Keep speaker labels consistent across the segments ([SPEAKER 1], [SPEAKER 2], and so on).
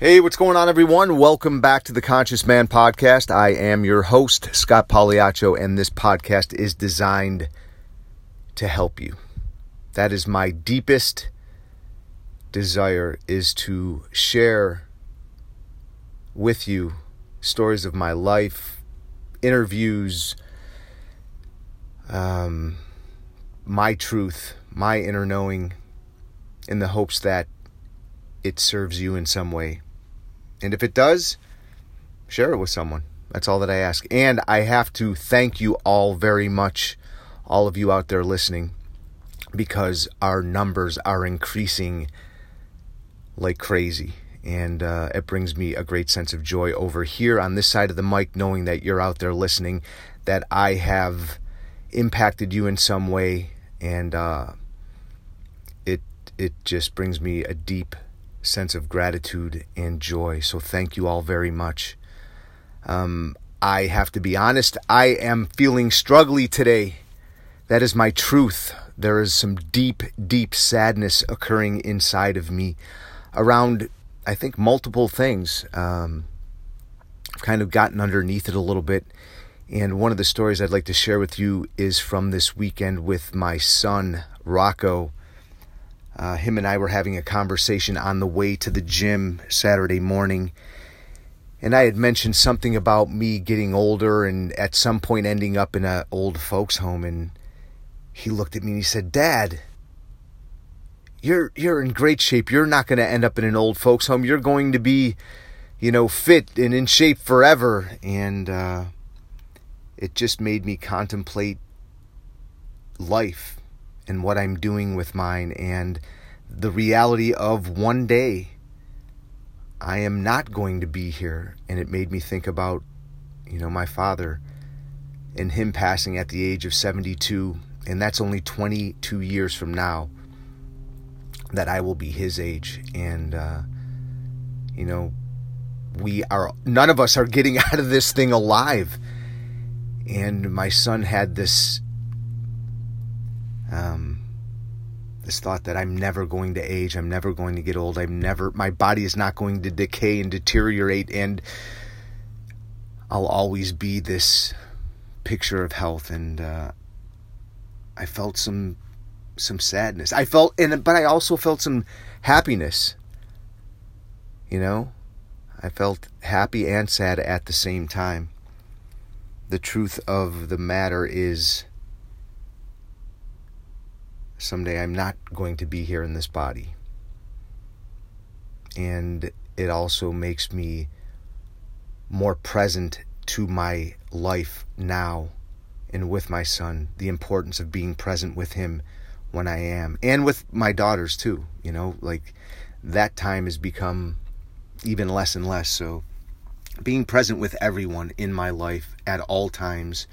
[SPEAKER 1] Hey, what's going on, everyone? Welcome back to the Conscious Man Podcast. I am your host, Scott Pagliaccio, and this podcast is designed to help you. That is my deepest desire is to share with you stories of my life, interviews, um, my truth, my inner knowing, in the hopes that it serves you in some way. And if it does, share it with someone. That's all that I ask. And I have to thank you all very much, all of you out there listening, because our numbers are increasing like crazy. And uh, it brings me a great sense of joy over here on this side of the mic, knowing that you're out there listening, that I have impacted you in some way. And uh, it, it just brings me a deep sense of gratitude and joy. So thank you all very much. Um, I have to be honest, I am feeling struggly today. That is my truth. There is some deep, deep sadness occurring inside of me around, I think, multiple things. Um, I've kind of gotten underneath it a little bit. And one of the stories I'd like to share with you is from this weekend with my son, Rocco. Uh, him and I were having a conversation on the way to the gym Saturday morning. And I had mentioned something about me getting older and at some point ending up in an old folks' home. And he looked at me and he said, Dad, you're, you're in great shape. You're not going to end up in an old folks' home. You're going to be, you know, fit and in shape forever. And uh, it just made me contemplate life and what I'm doing with mine and the reality of one day I am not going to be here. And it made me think about, you know, my father and him passing at the age of 72. And that's only 22 years from now that I will be his age. And, uh, you know, we are, none of us are getting out of this thing alive. And my son had this um, this thought that I'm never going to age, I'm never going to get old, I'm never, my body is not going to decay and deteriorate, and I'll always be this picture of health. And uh, I felt some some sadness. I felt, and but I also felt some happiness. You know, I felt happy and sad at the same time. The truth of the matter is someday I'm not going to be here in this body. And it also makes me more present to my life now and with my son, the importance of being present with him when I am, and with my daughters too. You know, like that time has become even less and less. So, being present with everyone in my life at all times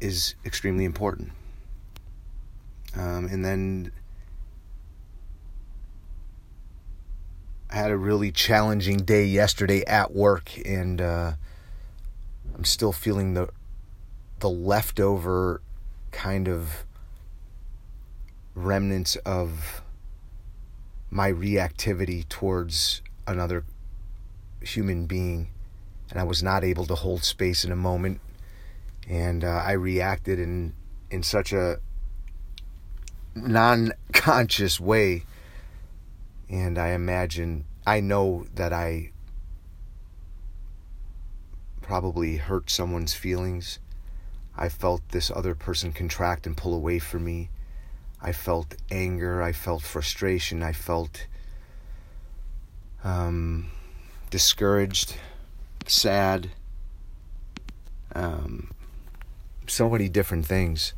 [SPEAKER 1] is extremely important. Um, and then I had a really challenging day yesterday at work, and uh, I'm still feeling the the leftover kind of remnants of my reactivity towards another human being, and I was not able to hold space in a moment, and uh, I reacted in in such a non conscious way. And I imagine, I know that I probably hurt someone's feelings. I felt this other person contract and pull away from me. I felt anger. I felt frustration. I felt um, discouraged, sad, um, so many different things.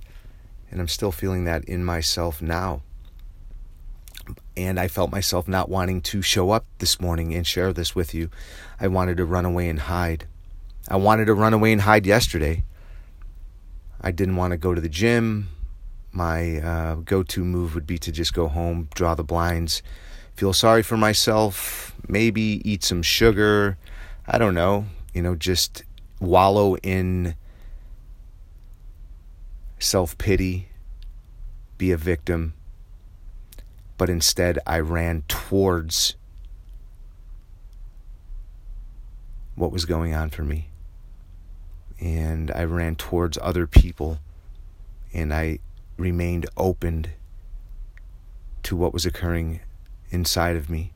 [SPEAKER 1] And I'm still feeling that in myself now. And I felt myself not wanting to show up this morning and share this with you. I wanted to run away and hide. I wanted to run away and hide yesterday. I didn't want to go to the gym. My uh, go to move would be to just go home, draw the blinds, feel sorry for myself, maybe eat some sugar. I don't know. You know, just wallow in self pity, be a victim. but instead I ran towards what was going on for me. And I ran towards other people and I remained opened to what was occurring inside of me.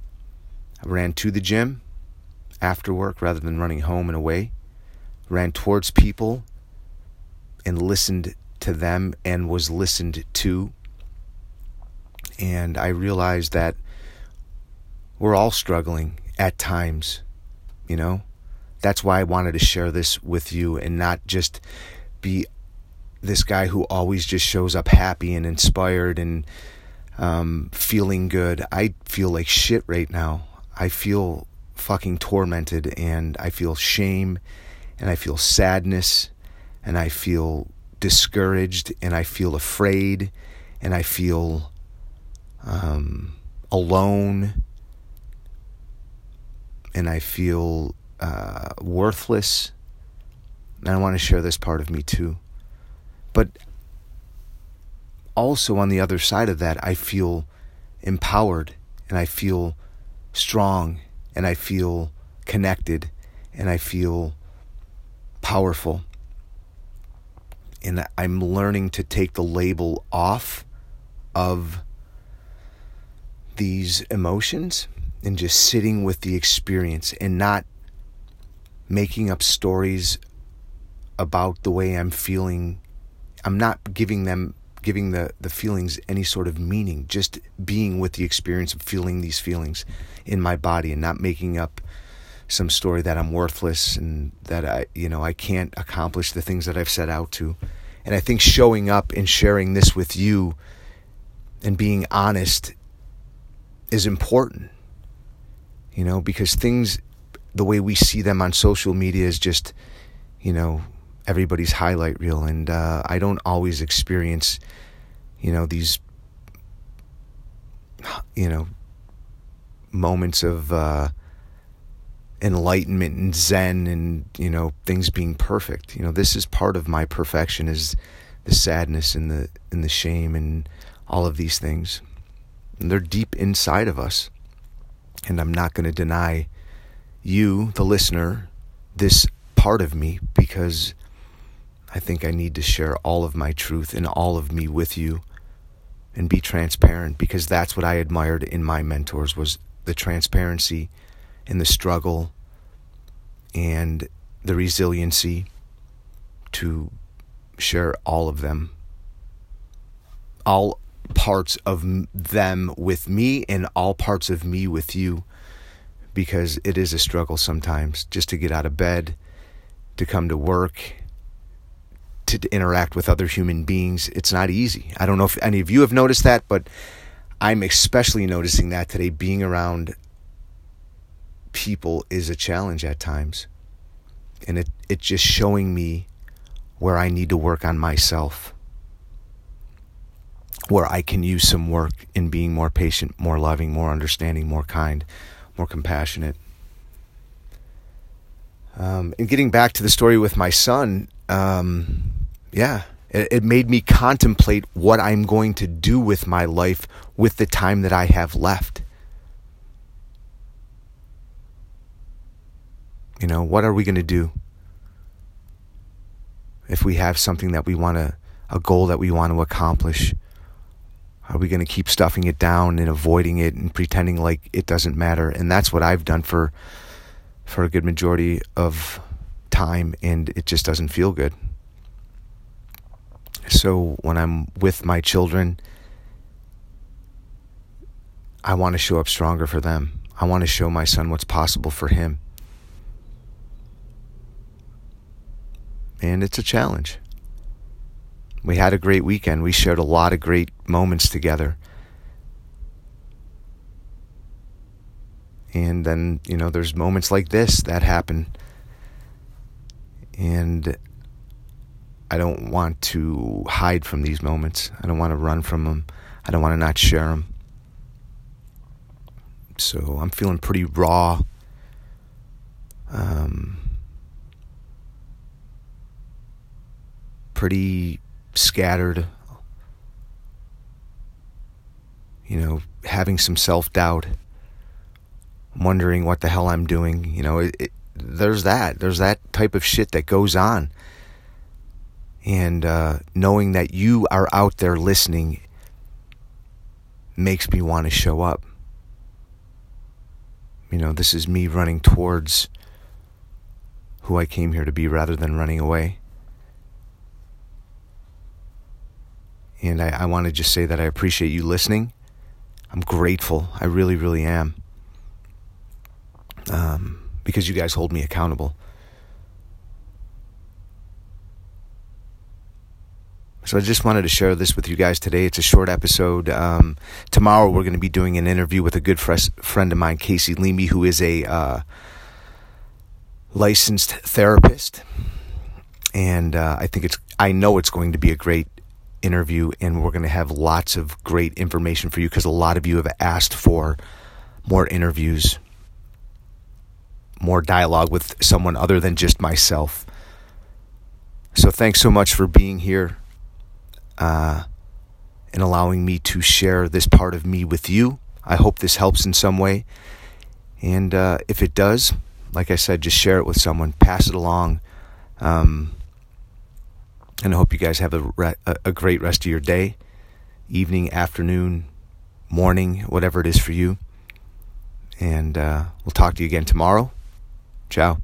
[SPEAKER 1] I ran to the gym after work rather than running home and away. Ran towards people and listened to them and was listened to. And I realized that we're all struggling at times, you know? That's why I wanted to share this with you and not just be this guy who always just shows up happy and inspired and um, feeling good. I feel like shit right now. I feel fucking tormented and I feel shame and I feel sadness and I feel discouraged and I feel afraid and I feel um, alone and I feel uh, worthless. And I want to share this part of me too. But also on the other side of that, I feel empowered and I feel strong and I feel connected and I feel powerful. And I'm learning to take the label off of these emotions and just sitting with the experience and not making up stories about the way I'm feeling. I'm not giving them giving the the feelings any sort of meaning, just being with the experience of feeling these feelings in my body and not making up some story that I'm worthless and that I you know I can't accomplish the things that I've set out to. And I think showing up and sharing this with you and being honest is important. You know, because things the way we see them on social media is just, you know, everybody's highlight reel, and uh, I don't always experience, you know, these, you know, moments of uh, enlightenment and zen, and you know, things being perfect. You know, this is part of my perfection is the sadness and the and the shame and all of these things. And they're deep inside of us, and I'm not going to deny you, the listener, this part of me because I think I need to share all of my truth and all of me with you and be transparent because that's what I admired in my mentors was the transparency and the struggle and the resiliency to share all of them all parts of them with me and all parts of me with you because it is a struggle sometimes just to get out of bed, to come to work, to interact with other human beings. It's not easy. I don't know if any of you have noticed that, but I'm especially noticing that today. Being around people is a challenge at times. And it, it's just showing me where I need to work on myself, where I can use some work in being more patient, more loving, more understanding, more kind, more compassionate. Um, and getting back to the story with my son, um, yeah, it, it made me contemplate what I'm going to do with my life with the time that I have left. You know, what are we going to do if we have something that we want to, a goal that we want to accomplish? Are we going to keep stuffing it down and avoiding it and pretending like it doesn't matter? And that's what I've done for for a good majority of time and it just doesn't feel good. So when I'm with my children, I want to show up stronger for them. I want to show my son what's possible for him. And it's a challenge. We had a great weekend. We shared a lot of great moments together. And then, you know, there's moments like this that happen. And I don't want to hide from these moments. I don't want to run from them. I don't want to not share them. So I'm feeling pretty raw. Um, pretty scattered. you know, having some self doubt, wondering what the hell I'm doing. You know, it, it, there's that. There's that type of shit that goes on. And uh, knowing that you are out there listening makes me want to show up. You know, this is me running towards who I came here to be rather than running away. And I, I want to just say that I appreciate you listening. I'm grateful. I really, really am. Um, because you guys hold me accountable. So I just wanted to share this with you guys today. It's a short episode. Um, tomorrow we're going to be doing an interview with a good fresh friend of mine, Casey Leamy, who is a uh, licensed therapist, and uh, I think it's I know it's going to be a great interview, and we're going to have lots of great information for you because a lot of you have asked for more interviews, more dialogue with someone other than just myself. So thanks so much for being here uh, and allowing me to share this part of me with you. I hope this helps in some way. And uh, if it does, like I said, just share it with someone, pass it along. Um, and I hope you guys have a, re- a great rest of your day, evening, afternoon, morning, whatever it is for you. And uh, we'll talk to you again tomorrow. Ciao.